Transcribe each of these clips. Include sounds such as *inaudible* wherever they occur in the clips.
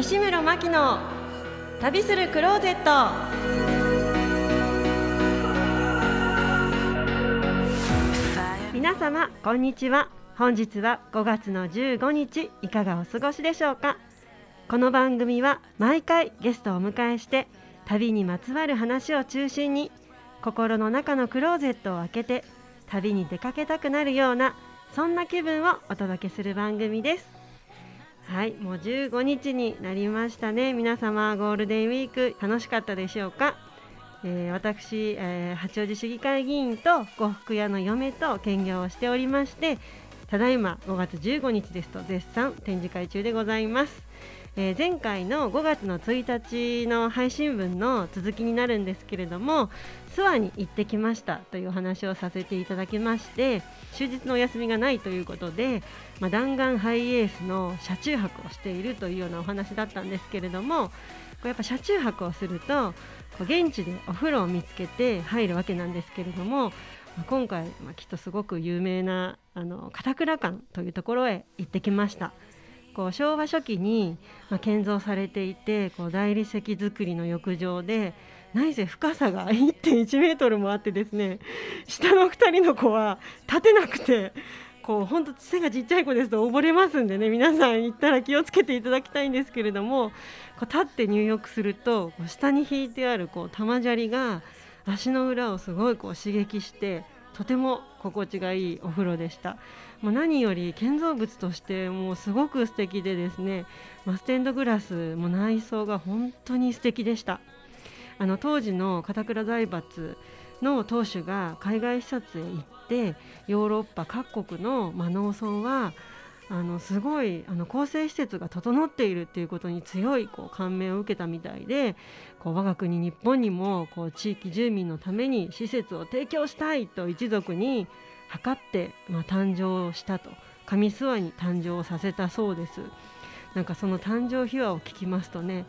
西村真希の旅するクローゼット。皆様こんにちは。本日は5月の15日いかがお過ごしでしょうか。この番組は毎回ゲストをお迎えして旅にまつわる話を中心に心の中のクローゼットを開けて旅に出かけたくなるようなそんな気分をお届けする番組です。はいもう15日になりましたね。皆様ゴールデンウィーク楽しかったでしょうか、えー、私、えー、八王子市議会議員と呉服屋の嫁と兼業をしておりましてただいま5月15日ですと絶賛展示会中でございます。えー、前回の5月の1日の配信分の続きになるんですけれども諏訪に行ってきましたというお話をさせていただきまして終日のお休みがないということで、まあ、弾丸ハイエースの車中泊をしているというようなお話だったんですけれどもこうやっぱ車中泊をすると現地でお風呂を見つけて入るわけなんですけれども今回、まあ、きっとすごく有名なあの片倉館というところへ行ってきました。こう昭和初期に、ま、建造されていてこう大理石造りの浴場で何せ深さが1.1メートルもあってですね下の2人の子は立てなくてこう本当背がちっちゃい子ですと溺れますんでね皆さん行ったら気をつけていただきたいんですけれどもこう立って入浴するとこう下に引いてあるこう玉砂利が足の裏をすごいこう刺激してとても心地がいいお風呂でした。もう何より建造物としてもうすごく素敵でですね、まステンドグラスも内装が本当に素敵でした。あの当時の片倉財閥の当主が海外視察へ行ってヨーロッパ各国の、ま農村はあのすごいあの構成施設が整っているっていうことに強いこう感銘を受けたみたいでこう我が国日本にもこう地域住民のために施設を提供したいと一族に測って、まあ、誕生したと。上諏訪に誕生させたそうです。なんかその誕生秘話を聞きますとね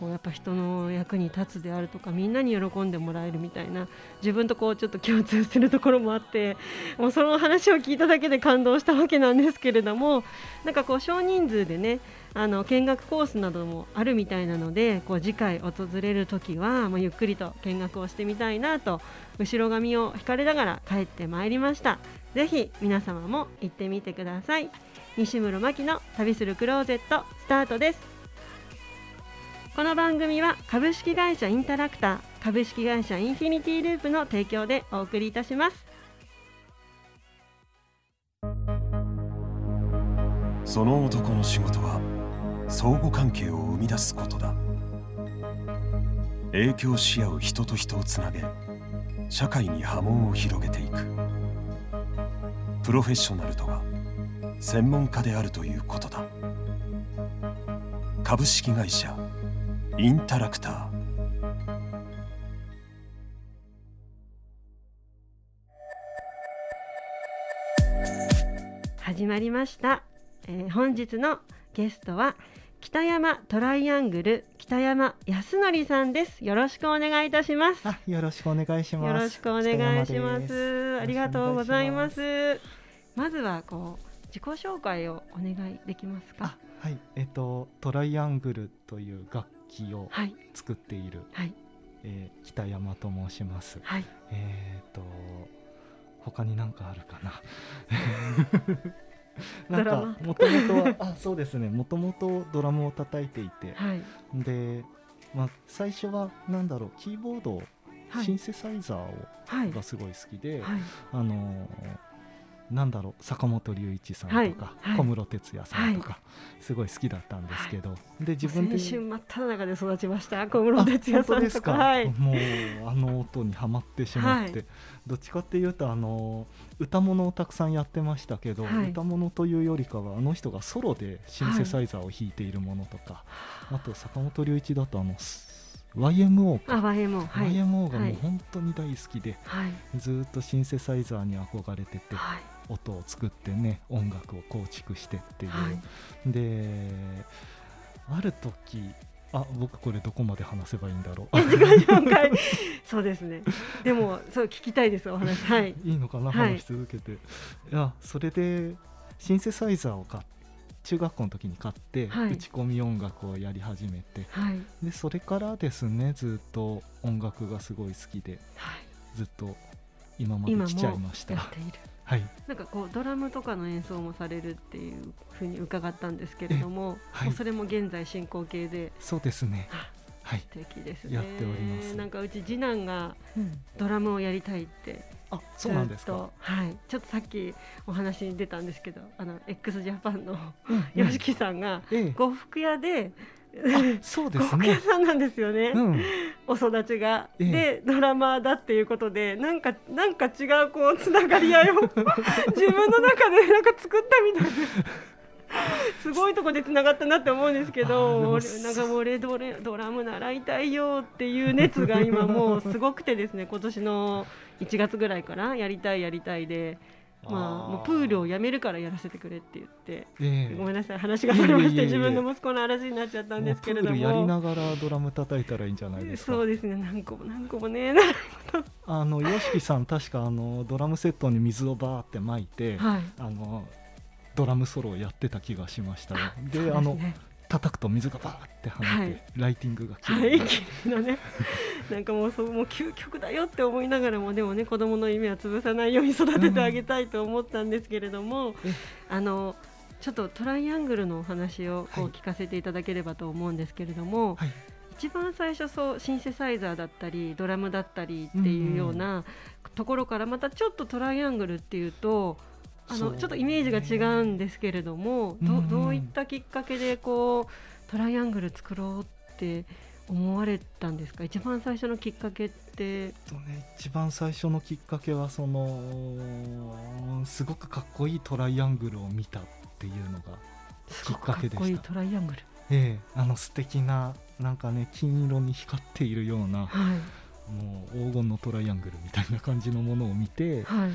こうやっぱ人の役に立つであるとかみんなに喜んでもらえるみたいな自分とこうちょっと共通するところもあってもうその話を聞いただけで感動したわけなんですけれどもなんかこう少人数でねあの見学コースなどもあるみたいなのでこう次回訪れる時は、まあ、ゆっくりと見学をしてみたいなと後ろ髪を引かれながら帰ってまいりました。ぜひ皆様も行ってみてください。西村真希の旅するクローゼットスタートです。この番組は株式会社インタラクター株式会社インフィニティループの提供でお送りいたします。その男の仕事は相互関係を生み出すことだ。影響し合う人と人をつなげ社会に波紋を広げていく。プロフェッショナルとは専門家であるということだ。株式会社インタラクター。始まりました、えー、本日のゲストは北山トライアングル北山康則さんです。よろしくお願いいたします。よろしくお願いします。よろしくお願いします。ありがとうございます。まずはこう自己紹介をお願いできますか？はい。えっ、とトライアングルという楽器を作っている、はい、えー、北山と申します。はい、えっ、と他に何かあるかな？*laughs* なんかもともとはあそうですね。もともとドラムを叩いていて、はい、で、まあ、最初はなんだろうキーボード、はい、シンセサイザーを、がすごい好きで、あのーなんだろう坂本龍一さんとか、はい、小室哲哉さんとか、はい、すごい好きだったんですけど、で自分で青春真っ只中で育ちました小室哲哉さんとか。はい、もうあの音にはまってしまって、どっちかっていうとあの歌物をたくさんやってましたけど、歌物というよりかはあの人がソロでシンセサイザーを弾いているものとか、あと坂本龍一だとあの YMO か。YMO,、はい、YMO がもう本当に大好きで、はい、ずっとシンセサイザーに憧れてて、はい、音を作ってね音楽を構築してっていう、はい、である時あ僕これどこまで話せばいいんだろう。*laughs* そうですね。でもそう聞きたいですお話。はい。いいのかな、話し続けて。いやそれでシンセサイザーを買っ中学校の時に買って、はい、打ち込み音楽をやり始めて、はい、でそれからですねずっと音楽がすごい好きで、はい、ずっと今まで来ちゃいました。はい、なんかこうドラムとかの演奏もされるっていうふうに伺ったんですけれども、はい、それも現在進行形でそうですね。はい、素敵ですね。やっております。なんかうち次男がドラムをやりたいって、うん、あそうなんですか？はい。ちょっとさっきお話に出たんですけどあの x ジャパンの YOSHIKI さんが呉服屋で、そうですね。屋さんなんですよね。うん、お育ちが、ええ、でドラマーだっていうことで、なんかなんか違うこうつながり合いを *laughs* 自分の中でなんか作ったみたいで。すごいとこでつながったなって思うんですけどなんかもう俺ドレドラム習いたいよっていう熱が今もうすごくてですね今年の1月ぐらいからやりたいやりたいで。まあ、もうプールをやめるからやらせてくれって言って、えー、ごめんなさい話がそれまして自分の息子の話になっちゃったんですけれども。やりながらドラム叩いたらいいんじゃないですかそうですね。何個も何個もねあの YOSHIKI さん確かあのドラムセットに水をバーって巻いて、はい、あのドラムソロをやってた気がしましたで、ね、あの叩くと水がバーって跳ねて、はい、ライティングが綺麗な、ね、*laughs* なんかもうそうもう究極だよって思いながらもでもね子供の夢は潰さないように育ててあげたいと思ったんですけれども、うん、あのちょっとトライアングルのお話をこう聞かせていただければと思うんですけれども、はい、一番最初そうシンセサイザーだったりドラムだったりっていうようなところからまたちょっとトライアングルっていうとあのちょっとイメージが違うんですけれども、どどういったきっかけでこうトライアングル作ろうって思われたんですか？一番最初のきっかけって。とね、一番最初のきっかけはそのすごくかっこいいトライアングルを見たっていうのがきっかけでした。かっこいいトライアングル。ええ。あの素敵ななんかね金色に光っているような、はい、もう黄金のトライアングルみたいな感じのものを見て、はい、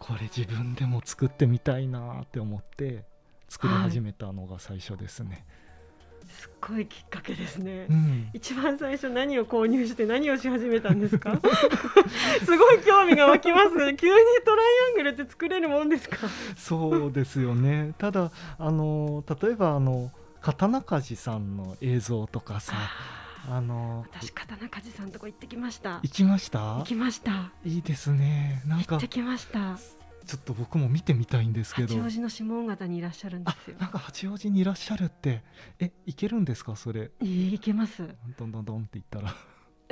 これ自分でも作ってみたいなって思って作り始めたのが最初ですね。はい、すっごいきっかけですね、うん、一番最初何を購入して何をし始めたんですか？*laughs* すごい興味が湧きます *laughs* 急にトライアングルって作れるもんですか？そうですよね。ただあの例えばあの刀鍛冶さんの映像とかさあの私刀鍛冶さんとこ行ってきました。行きました？行きました。いいですね。なんか行ってきました。ちょっと僕も見てみたいんですけど。八王子の下尾形にいらっしゃるんですよ。なんか八王子にいらっしゃるってえ行けるんですかそれ？行けます。どんどんどんって言ったら。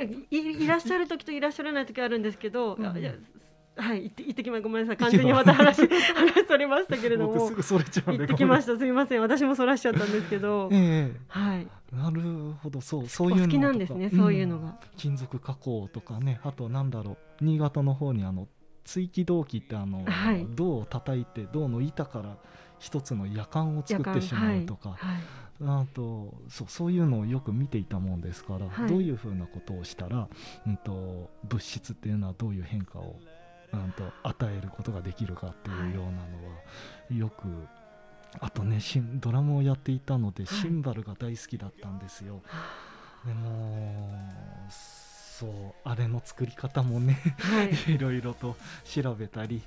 いいらっしゃる時といらっしゃらない時あるんですけど、うん、いやはい行って行ってきまごめんなさい。完全にまた話 *laughs* 話それましたけれども。すぐそれちゃう行ってきました。すみません。私もそらしちゃったんですけど、*laughs* えー、はい。なるほど。そうそういうの好きなんですねそういうのが、うん、金属加工とかね。あとなんだろう。新潟の方にあの追記銅器ってあの、はい、銅を叩いて銅の板から一つの夜間を作ってしまうとか、はいはい、あとそうそういうのをよく見ていたもんですから、どういうふうなことをしたら、うんと物質っていうのはどういう変化をなんと与えることができるかっていうようなのはよくあとねドラムをやっていたのでシンバルが大好きだったんですよ。でもそうあれの作り方もね、はい、*laughs* いろいろと調べたり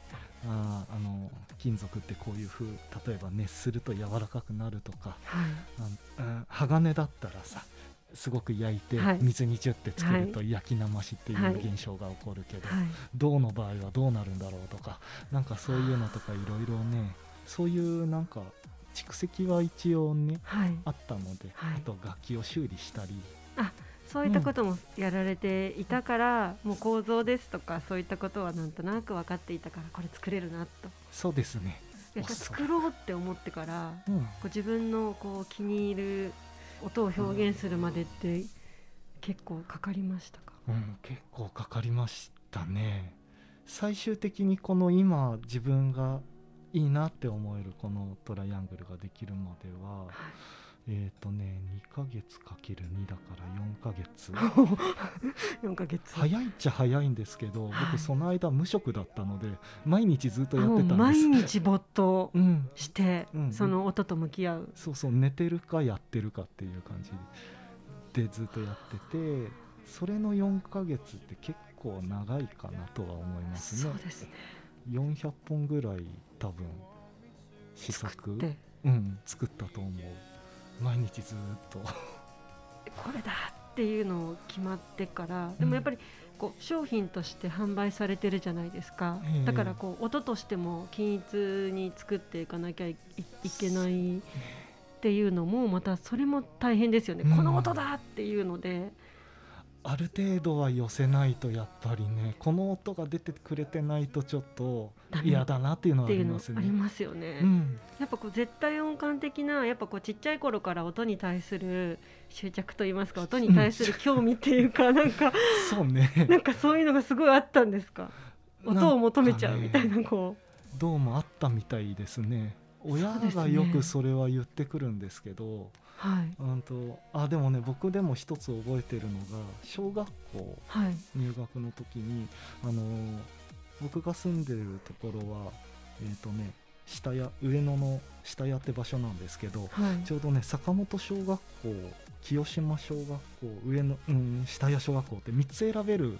ああの金属ってこういう風例えば熱すると柔らかくなるとか、はい、あ鋼だったらさすごく焼いて水にジュって作ると焼きなましっていう現象が起こるけど、銅の場合はどうなるんだろうとかなんかそういうのとかいろいろねそういうなんか蓄積は一応ね、あったので、あと楽器を修理したり。あそういったこともやられていたから、うん、もう構造ですとかそういったことはなんとなく分かっていたからこれ作れるなと。そうですね。作ろうって思ってから、うん、こう自分のこう気に入る音を表現するまでって結構かかりましたか、うん、結構かかりましたね。最終的にこの今自分がいいなって思えるこのトライアングルができるまでは、はいえっ、ー、とね2ヶ月かける2だから4ヶ月。*laughs* 4ヶ月。早いっちゃ早いんですけど、はい、僕その間無職だったので毎日ずっとやってたんです。毎日没頭 *laughs* して、うん、その音と向き合う、そうそう寝てるかやってるかっていう感じでずっとやっててそれの4ヶ月って結構長いかなとは思いますね。そうですね。400本ぐらい多分試作うん、作ったと思う毎日ずっと。これだっていうのを決まってからでもやっぱりこう商品として販売されてるじゃないですか、だからこう音としても均一に作っていかなきゃいけないっていうのもまたそれも大変ですよね、この音だっていうので。ある程度は寄せないとやっぱりねこの音が出てくれてないとちょっと嫌だなっていうのはありますね。ありますよね。うん、やっぱこう絶対音感的なやっぱこうちっちゃい頃から音に対する執着と言いますか音に対する興味っていうか *laughs* なんかそうね。なんかそういうのがすごいあったんですか？音を求めちゃうみたいなこう、どうもあったみたいですね親がよくそれは言ってくるんですけど、はい、うんとあでもね僕でも一つ覚えてるのが小学校入学の時に、はい、あの僕が住んでるところはえっ、ー、とね下屋上野の下屋って場所なんですけど、はい、ちょうどね坂本小学校清島小学校上野、うん、下谷小学校って3つ選べる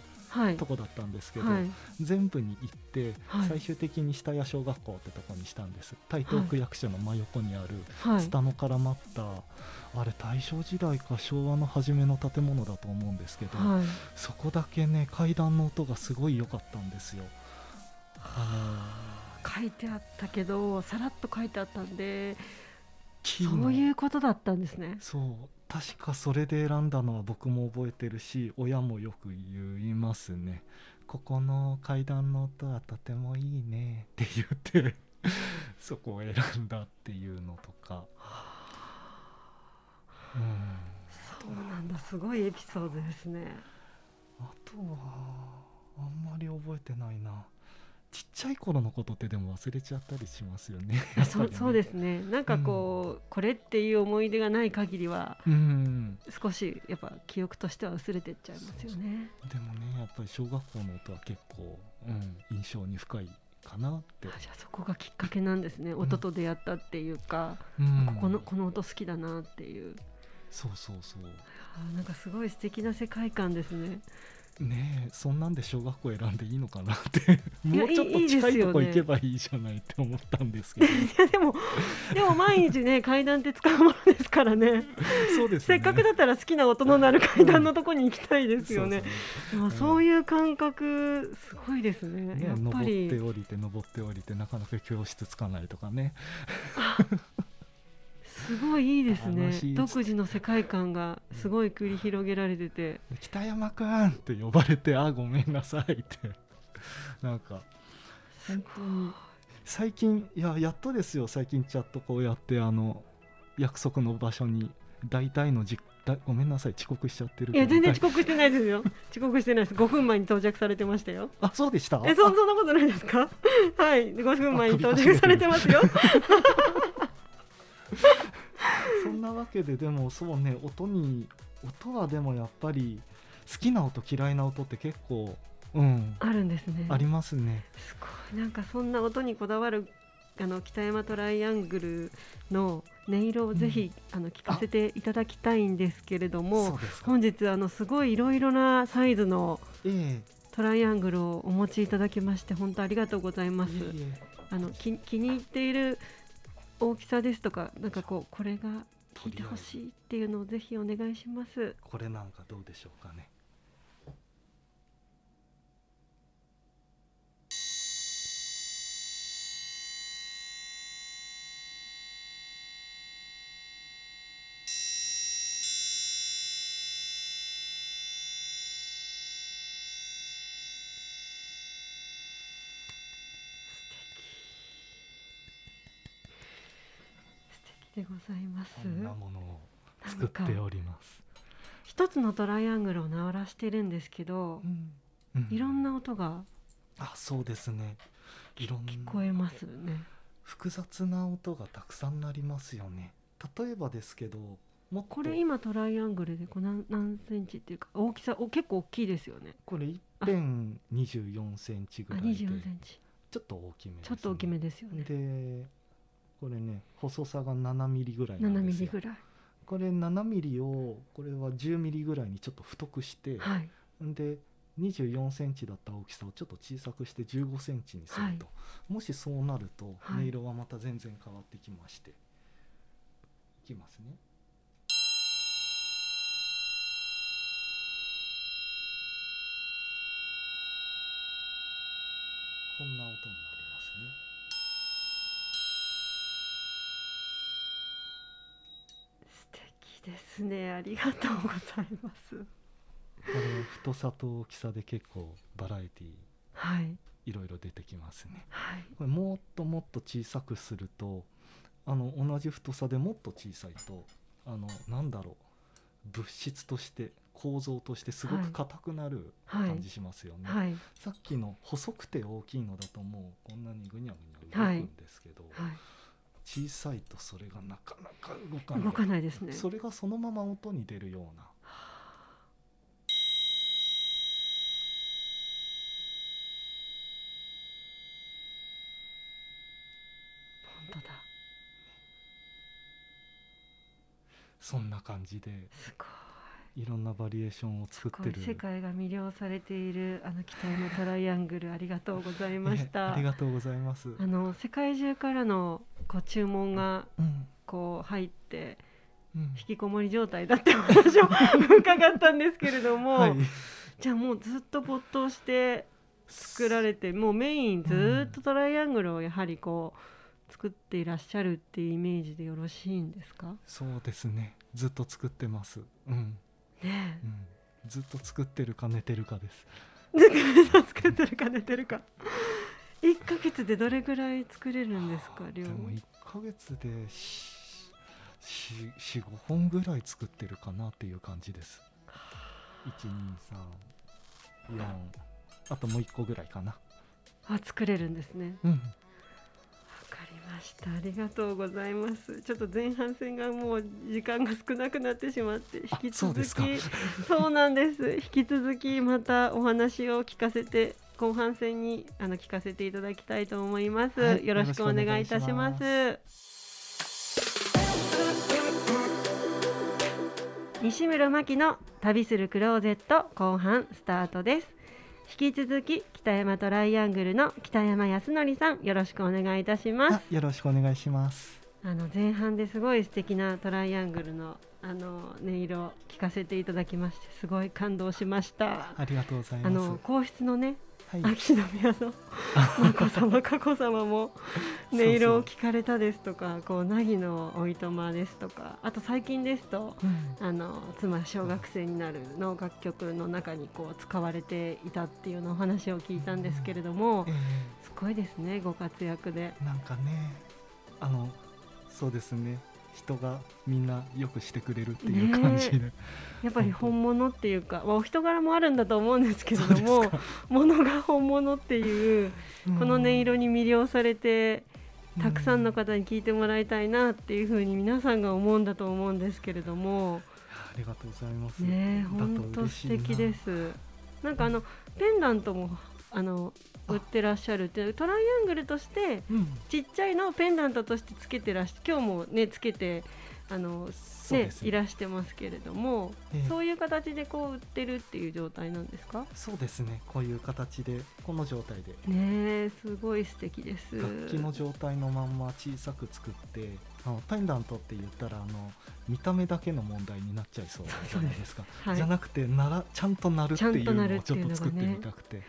とこだったんですけど、はい、全部に行って、はい、最終的に下谷小学校ってとこにしたんです。台東区役所の真横にあるツタの絡まった、あれ大正時代か昭和の初めの建物だと思うんですけど、そこだけね階段の音がすごい良かったんですよ。あ。のー、書いてあったけどさらっと書いてあったんでそういうことだったんですね。そう確かそれで選んだのは僕も覚えてるし親もよく言いますね。ここの階段の音はとてもいいねって言って *laughs* そこを選んだっていうのとか、うん、そうなんだ。すごいエピソードですね。あとはあんまり覚えてないなちっちゃい頃のことってでも忘れちゃったりしますよね。*laughs* ね。そそうですね。なんかこう、うん、これっていう思い出がない限りは、うん、少しやっぱ記憶としては薄れてっちゃいますよね。でもねやっぱり小学校の音は結構、うん、印象に深いかなって。じゃあそこがきっかけなんですね、音と出会ったっていうか、ここのこの音好きだなっていう。そうそうそう。あなんかすごい素敵な世界観ですねねえそんなんで小学校選んでいいのかなって。もうちょっと近いとこ行けばいいじゃないって思ったんですけど、いやでもでも毎日ね階段って使うものですからね。*laughs* そうです、ね、せっかくだったら好きな音の鳴る階段のとこに行きたいですよね、そうそういう感覚すごいですね。ねやっぱり。登って降りて登って降りてなかなか教室つかないとかねすごいいいですね。独自の世界観がすごい繰り広げられてて「北山くん!」って呼ばれて「あごめんなさい」って。*laughs* なんか。本当に。最近いややっとですよ。最近チャットこうやってあの約束の場所に大体のじだごめんなさい。遅刻しちゃってるいや全然遅刻してないですよ。遅刻してないです。5分前に到着されてましたよ。あそうでした？えそそんなことないですか？はい。5分前に到着されてますよ *laughs* そんなわけででもそうね音に音はでもやっぱり好きな音嫌いな音って結構うん。あるんですね。ありますね。すごい。なんかそんな音にこだわるあの北山トライアングルの音色をぜひ、うん、あの聞かせていただきたいんですけれども本日あのすごいいろいろなサイズのトライアングルをお持ちいただきまして本当ありがとうございます。あの気気に入っている大きさですとかなんかこうこれが聞いてほしいっていうのをぜひお願いします。これなんかどうでしょうかねます。こんなものを作っております。一つのトライアングルを鳴らしてるんですけど、うん、いろんな音があそうですね。いろんな。聞こえますね。複雑な音がたくさんなりますよね。例えばですけどもこれ今トライアングルでこ何何センチっていうか大きさお結構大きいですよね。これ一辺24センチぐらいで。24センチ。ちょっと大きめ、ね、ちょっと大きめですよね。でこれね細さが7ミリぐらいなんですよ。7ミリぐらい。これ7ミリをこれは10ミリぐらいにちょっと太くして、はい、で24センチだった大きさをちょっと小さくして15センチにすると、はい、もしそうなると音色はまた全然変わってきまして、きますね。こんな音になりですね。ありがとうございます。これ太さと大きさで結構バラエティー、はい、いろいろ出てきますね。はい、これもっともっと小さくするとあの同じ太さでもっと小さいとあのなんだろう。物質として構造としてすごく硬くなる感じしますよね、はい。はい、さっきの細くて大きいのだともうこんなにぐにゃぐにゃ動くんですけど、はい、小さいとそれがなかなか動かない。動かないですね。それがそのまま音に出るような。そんな感じで。すごいいろんなバリエーションを作ってる。世界が魅了されているあの期待のトライアングル *laughs* ありがとうございました、ね、ありがとうございます。あの世界中からのこう注文がこう入って、うん、引きこもり状態だって話を *laughs* 伺ったんですけれども、はい、じゃあもうずっと没頭して作られてもうメインずっとトライアングルをやはりこう、作っていらっしゃるっていうイメージでよろしいんですか？そうですね。ずっと作ってます。うんね、うん、ずっと作ってるか寝てるかです。作ってるか寝てるか。一ヶ月でどれぐらい作れるんですか量？でも一ヶ月で45本ぐらい作ってるかなっていう感じです。1234あともう一個ぐらいかな。あ作れるんですね。うんましたありがとうございます。ちょっと前半戦がもう時間が少なくなってしまって引き続き *laughs* *laughs* そうなんです。引き続きまたお話を聞かせて後半戦にあの聞かせていただきたいと思います、はい、よろしくお願いいたします。西村真希の旅するクローゼット後半スタートです引き続き北山トライアングルの北山康則さんよろしくお願いいたします。よろしくお願いします。あの前半ですごい素敵なトライアングルのあの音色を聞かせていただきましてすごい感動しました。ありがとうございます。あの皇室のねはい、秋篠宮の眞子さま佳子さまも *laughs* 音色を聞かれたですとかこう凪のおいとまですとかあと最近ですと、うん、あの妻小学生になるの楽曲の中にこう使われていたっていうのお話を聞いたんですけれども、うん。えー、すごいですねご活躍で。なんかねあのそうですね人がみんなよくしてくれるっていう感じで、ね、やっぱり本物っていうか、まあ、お人柄もあるんだと思うんですけれどもものが本物っていうこの音色に魅了されてたくさんの方に聞いてもらいたいなっていうふうに皆さんが思うんだと思うんですけれども。ありがとうございます。ね本当素敵です。なんかあのペンダントもあの売ってらっしゃるっていうトライアングルとしてちっちゃいのをペンダントとしてつけてらっし今日もねつけてあのねいらしてますけれども、えー、そういう形でこう売ってるっていう状態なんですか？そうですね。こういう形でこの状態で。ねすごい素敵です。楽器の状態のまんま小さく作ってあのペンダントって言ったらあの見た目だけの問題になっちゃいそうじゃないですか、はい、じゃなくてならちゃんとなるっていうのをちょっと作ってみたくて。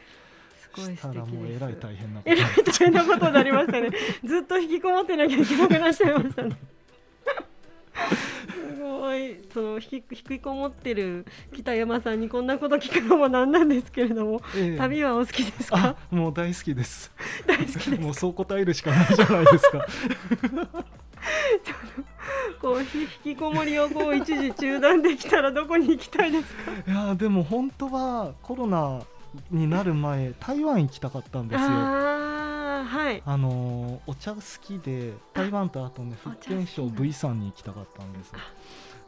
ごい素敵です。えらい大変なこと。えらい大変なことになりましたね。*laughs* ずっと引きこもってなきゃいけなくなっちゃいましたね。すごいその引き引きこもってる北山さんにこんなこと聞くのもなんなんですけれども、ええ、旅はお好きですか？もう大好きです大好きですもうそう答えるしかないじゃないですか *laughs* こう引きこもりをこう一時中断できたらどこに行きたいですか？いやでも本当はコロナになる前台湾行きたかったんですよ。はい、あのお茶好きで台湾とあとね福建省 V さんに行きたかったんです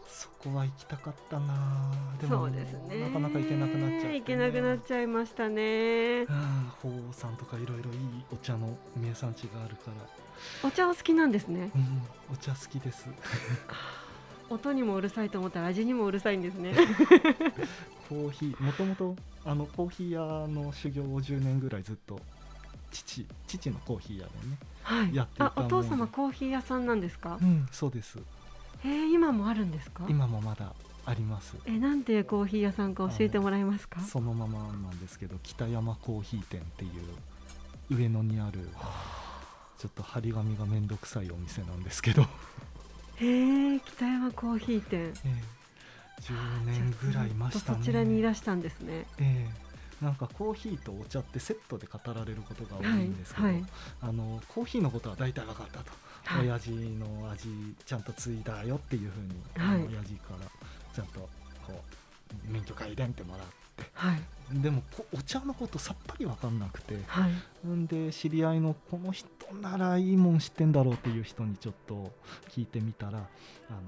そこは行きたかったなでもそうですね。なかなか行けなくなっちゃって、ね、行けなくなっちゃいましたね。鳳凰さんとかいろいろいいお茶の名産地があるから。お茶お好きなんですね、うん、お茶好きです。*laughs* 音にもうるさいと思ったら味にもうるさいんですね。*laughs* コーヒーもともとあのコーヒー屋の修行を10年ぐらいずっと父父のコーヒー屋でね、はい、やっていたお父様コーヒー屋さんなんですか？うん。そうですえー、今もあるんですか？今もまだあります。えなんていうコーヒー屋さんか教えてもらえますか？そのままなんですけど北山コーヒー店っていう上野にあるちょっと張り紙が面倒くさいお店なんですけど。へえ北山コーヒー店、えー、10年ぐらいいましたね。そちらにいらしたんですねええ。ーなんかコーヒーとお茶ってセットで語られることが多いんですけど、はいはい、あのコーヒーのことは大体分かったと、はい、親父の味ちゃんと継いだよっていうふうに、はい、親父からちゃんとこう免許改伝ってもらって、はい、でもお茶のことさっぱり分かんなくて、はい、んで知り合いのこの人ならいいもん知ってんだろうっていう人にちょっと聞いてみたらあの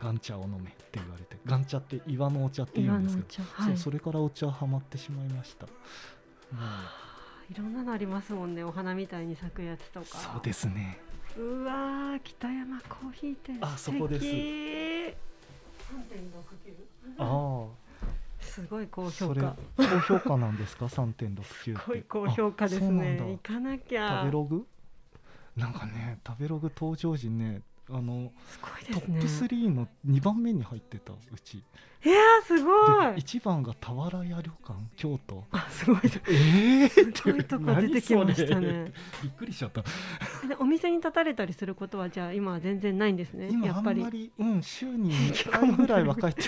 岩茶を飲めって言われて岩茶って岩のお茶って言うんですけど、はい、そうそれからお茶はまってしまいました、いろんなのありますもんねお花みたいに咲くやつとか。そうですね。うわ北山コーヒー店あそこです。ああすごい高評価。高評価なんですか？3.69すごい高評価ですね。行かなきゃ。食べログ？なんかね食べログ登場時ねあの、ね、トップ3の2番目に入ってたうち。いやすごい。1番が俵屋旅館京都。あすごい。ええー、すごいとこ出てきましたね。びっくりしちゃった。お店に立たれたりすることはじゃあ今は全然ないんですね。今やっぱり。うん週に *laughs* 2回ぐらいは帰って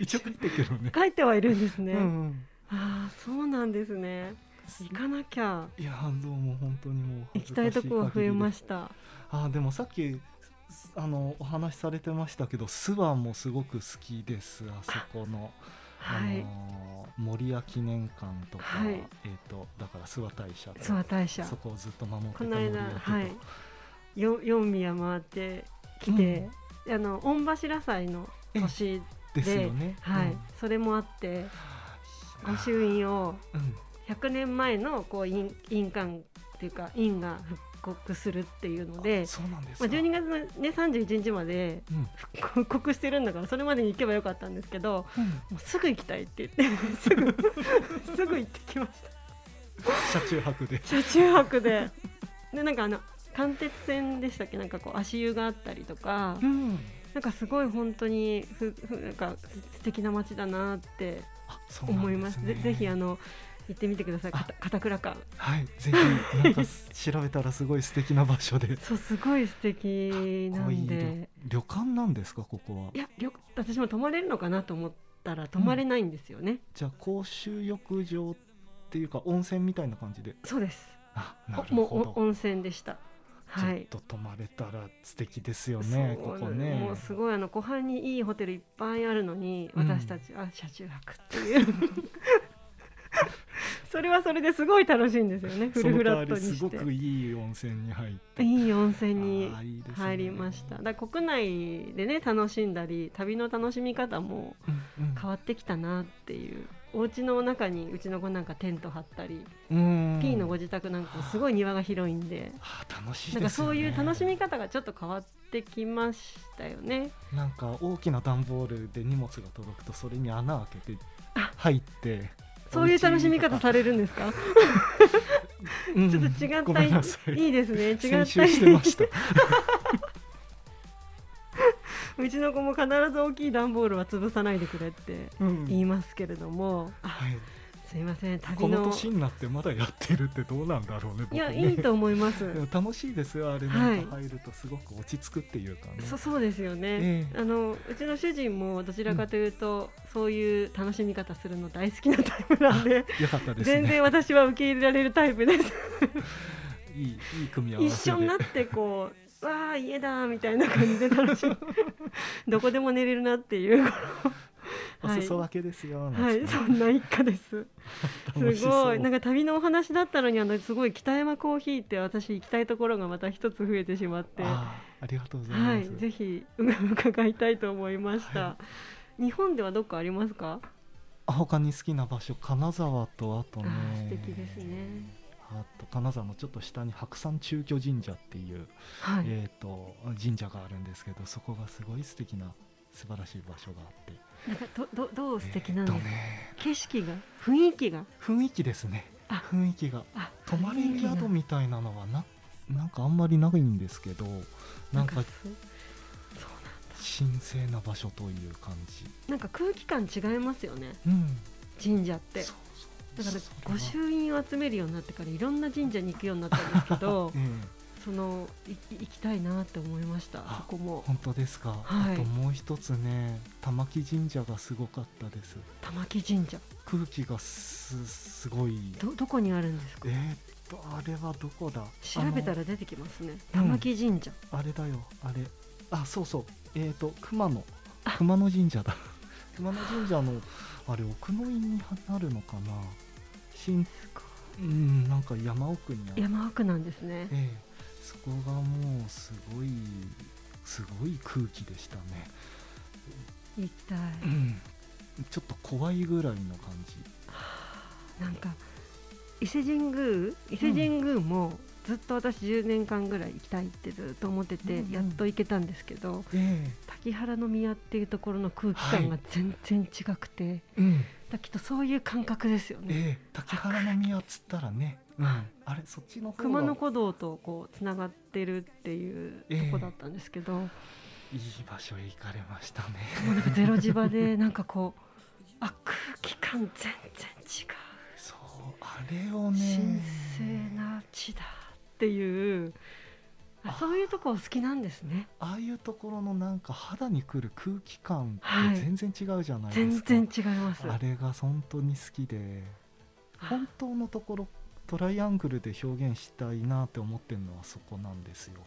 一応帰ってけどね。*laughs* 帰ってはいるんですね、うんうん、ああそうなんですね。行かなきゃ。いやどうも本当にもう行きたいとこは増えました。あでもさっきあのお話しされてましたけど諏訪もすごく好きです。あそこの。あの守谷記念館とか、はい、えーと、だから諏訪大社諏訪大社。そこをずっと守ってたこの間、はい、四宮回ってきて、うん、あの御柱祭の年でですよね、はい、うん、それもあって御朱印を100年前のこう印印鑑っていうか印が復刻するっていうのでそうなんですまあ、12月の、ね、31日まで復刻してるんだからそれまでに行けばよかったんですけど、うん、もうすぐ行きたいって言って *laughs* すぐ *laughs* すぐ行ってきました。車中泊で。車中泊で。でなんかあの間鉄線でしたっけ？なんかこう足湯があったりとか、うん、なんかすごい本当にふふなんか素敵な街だなって思います。すね、ぜひあの行ってみてください。片倉館。はいぜひなんか調べたらすごい素敵な場所で。*laughs* そうすごい素敵なんで。旅館なんですかここは？いや旅私も泊まれるのかなと思ったら泊まれないんですよね、うん、じゃあ公衆浴場っていうか温泉みたいな感じで？そうです。あなるほど。温泉でした。はい、ちょっと泊まれたら素敵ですよね、ここね。もうすごいあの湖畔にいいホテルいっぱいあるのに、私たち、は車中泊っていうそれはそれですごい楽しいんですよね *laughs* フルフラットにして。すごくいい温泉に入って。いい温泉に入りました、ね、だ国内でね楽しんだり旅の楽しみ方も変わってきたなっていう、うんうん、お家の中にうちの子なんかテント張ったりピーのご自宅なんかすごい庭が広いんで、はあ、楽しい、ね、なんかそういう楽しみ方がちょっと変わってきましたよね。なんか大きな段ボールで荷物が届くとそれに穴開けて入ってそういう楽しみ方されるんですか？ちょっと違ったいい。ですね違った。してました。*laughs* うちの子も必ず大きい段ボールは潰さないでくれって言いますけれども、うんはい、すいませんこの年になってまだやってるってどうなんだろうねいやいいと思います。楽しいですよあれなんか入るとすごく落ち着くっていうかね、そそうですよね、えー、あのうちの主人もどちらかというと、うん、そういう楽しみ方するの大好きなタイプなんでよかったです、ね、全然私は受け入れられるタイプです。*laughs* いいいい組み合わせ一緒になってこうわあ家だみたいな感じで楽しい *laughs* どこでも寝れるなっていうお裾分けですよ、はい、そんな一家です。*laughs* すごい。なんか旅のお話だったのにあのすごい北山コーヒーって私行きたいところがまた一つ増えてしまって。ありがとうございます、はい、ぜひ伺いたいと思いました、はい、日本ではどっかありますか？他に好きな場所金沢とあとね素敵ですね。あと金沢のちょっと下に白山中居神社っていう、はい、えーと神社があるんですけどそこがすごい素敵な素晴らしい場所があってなんかどどどう素敵なんですか、ね、景色が？雰囲気が？雰囲気ですね。雰囲気が。泊まれる宿みたいなのはななんかあんまりないんですけどなんか神聖な場所という感じ。なんか空気感違いますよね、うん、神社って。だから御朱印を集めるようになってからいろんな神社に行くようになったんですけど、*laughs* ええ、その行きたいなって思いましたそこも。本当ですか、はい、あともう一つね玉木神社がすごかったです。玉木神社。空気がすすごい。どどこにあるんですか？えー、っとあれはどこだ？調べたら出てきますね。玉木神社、うん、あれだよあれ。あそうそう。えー、っと熊野。熊野神社だ。*laughs* 熊野神社のあれ奥の院になるのかな？新うんなんか山奥にある。山奥なんですね、ええ、そこがもうすごいすごい空気でしたね。行きたい、うん、ちょっと怖いぐらいの感じ、*sighs* なんか伊勢神宮伊勢神宮もずっと私10年間ぐらい行きたいってずっと思ってて、やっと行けたんですけど、えー、滝原宮っていうところの空気感が全然違くて、はいうん、だきっとそういう感覚ですよね。えー、滝原宮っつったらね、うん、あれそっちの熊野古道とこうつながってるっていうとこだったんですけど、えー、いい場所へ行かれましたね。もうなんかゼロ磁場でなんかこうあ空気感全然違う。そうあれをね。神聖な地だっていうあそういうとこ好きなんですね。ああいうところのなんか肌にくる空気感って全然違うじゃないですか、全然違います。あれが本当に好きで。本当のところトライアングルで表現したいなって思ってるのはそこなんですよ。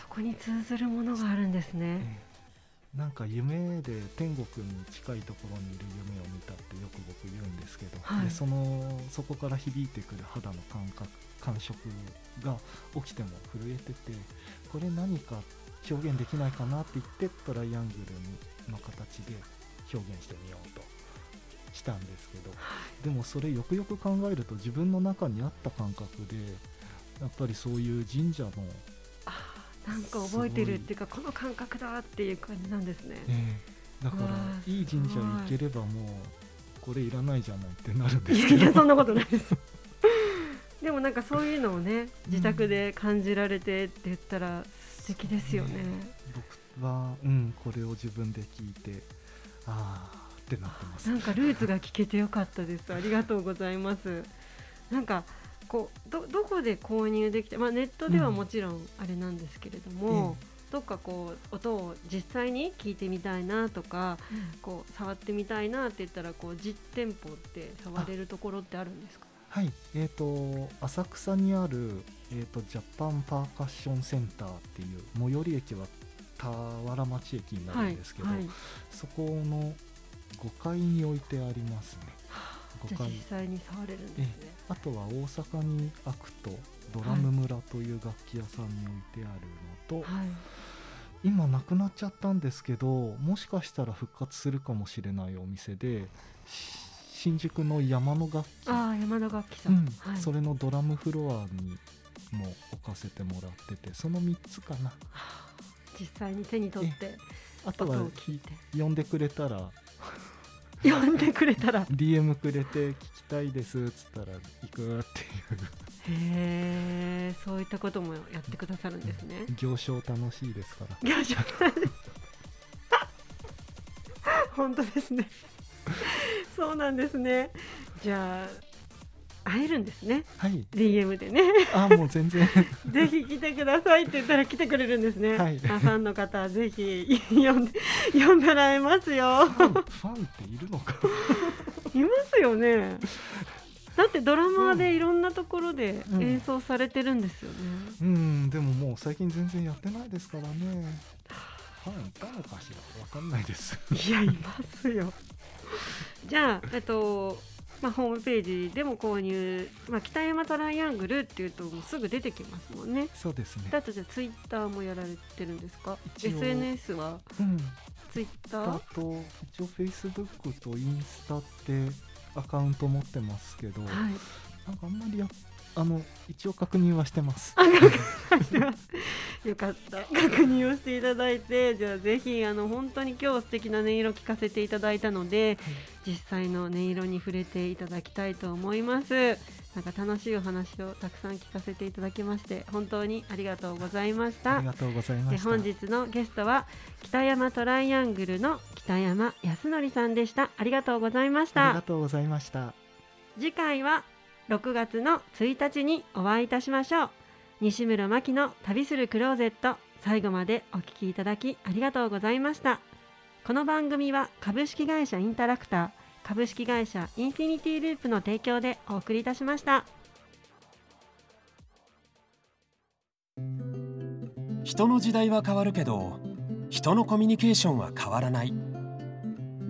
そこに通ずるものがあるんですね、なんか夢で天国に近いところにいる夢を見たってよく僕言うんですけど、はい、でそのそこから響いてくる肌の感覚感触が起きても震えててこれ何か表現できないかなって言ってトライアングルの形で表現してみようとしたんですけど、でもそれよくよく考えると自分の中にあった感覚でやっぱりそういう神社のなんか覚えてるっていうかこの感覚だっていう感じなんですね、えー、だからいい神社に行ければもうこれいらないじゃないってなるんですけど。いやそんなことないです。*laughs* でもなんかそういうのをね自宅で感じられてって言ったら素敵ですよね、ね、僕は、うん、これを自分で聞いてああってなってます。なんかルーツが聞けてよかったです。ありがとうございます。なんかこうどどこで購入できて、まあ、ネットではもちろんあれなんですけれども、うん、どっかこう音を実際に聞いてみたいなとか、うん、こう触ってみたいなって言ったらこう実店舗って触れるところってあるんですか？はい、えーと、浅草にある、えーと、ジャパンパーカッションセンターっていう最寄り駅は田原町駅になるんですけど、はい。はい、そこの5階に置いてありますね。じゃ実際に触れるんですね。あとは大阪にアクトドラム村という楽器屋さんに置いてあるのと、はい、今なくなっちゃったんですけどもしかしたら復活するかもしれないお店で新宿の山の楽器。あ山の楽器さん、うん。はい、それのドラムフロアにも置かせてもらっててその3つかな。実際に手に取ってあとは聞いて。呼んでくれたら呼んでくれたら。DM くれて聞きたいですっつったら行くっていう。へえそういったこともやってくださるんですね、行商楽しいですから。行商 *laughs* 本当ですね。そうなんですね。じゃあ会えるんですね。はい。DM でね。あもう全然。*laughs* ぜひ来てくださいって言ったら来てくれるんですね。はい。ファンの方ぜひ呼んで呼んでらえますよ。ファンファンっているのか。いますよね。だってドラマでいろんなところで演奏されてるんですよね。うん、うん、でももう最近全然やってないですからね。ファンいたのかしら？わかんないです。いやいますよ。じゃあ、えっと、まあ、ホームページでも購入、まあ、北山トライアングルっていうともうすぐ出てきますもんね。そうですね。だとじゃツイッターもやられてるんですか？SNS は、うん、ツイッター？と一応フェイスブックとインスタってアカウント持ってますけど、はい、なんかあんまりやあの一応確認はしてます。*laughs* よかった。確認をしていただいてじゃあぜひあの本当に今日素敵な音色聞かせていただいたので、はい、実際の音色に触れていただきたいと思います。なんか楽しいお話をたくさん聞かせていただきまして本当にありがとうございました。ありがとうございまし本日のゲストは北山トライアングルの北山康則さんでした。ありがとうございました。ありがとうございました。次回は6月の1日にお会いいたしましょう。西村真希の旅するクローゼット最後までお聞きいただきありがとうございました。この番組は株式会社インタラクター株式会社インフィニティループの提供でお送りいたしました。人の時代は変わるけど人のコミュニケーションは変わらない。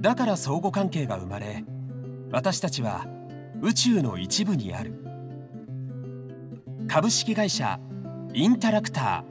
だから相互関係が生まれ私たちは宇宙の一部にある。株式会社インタラクター。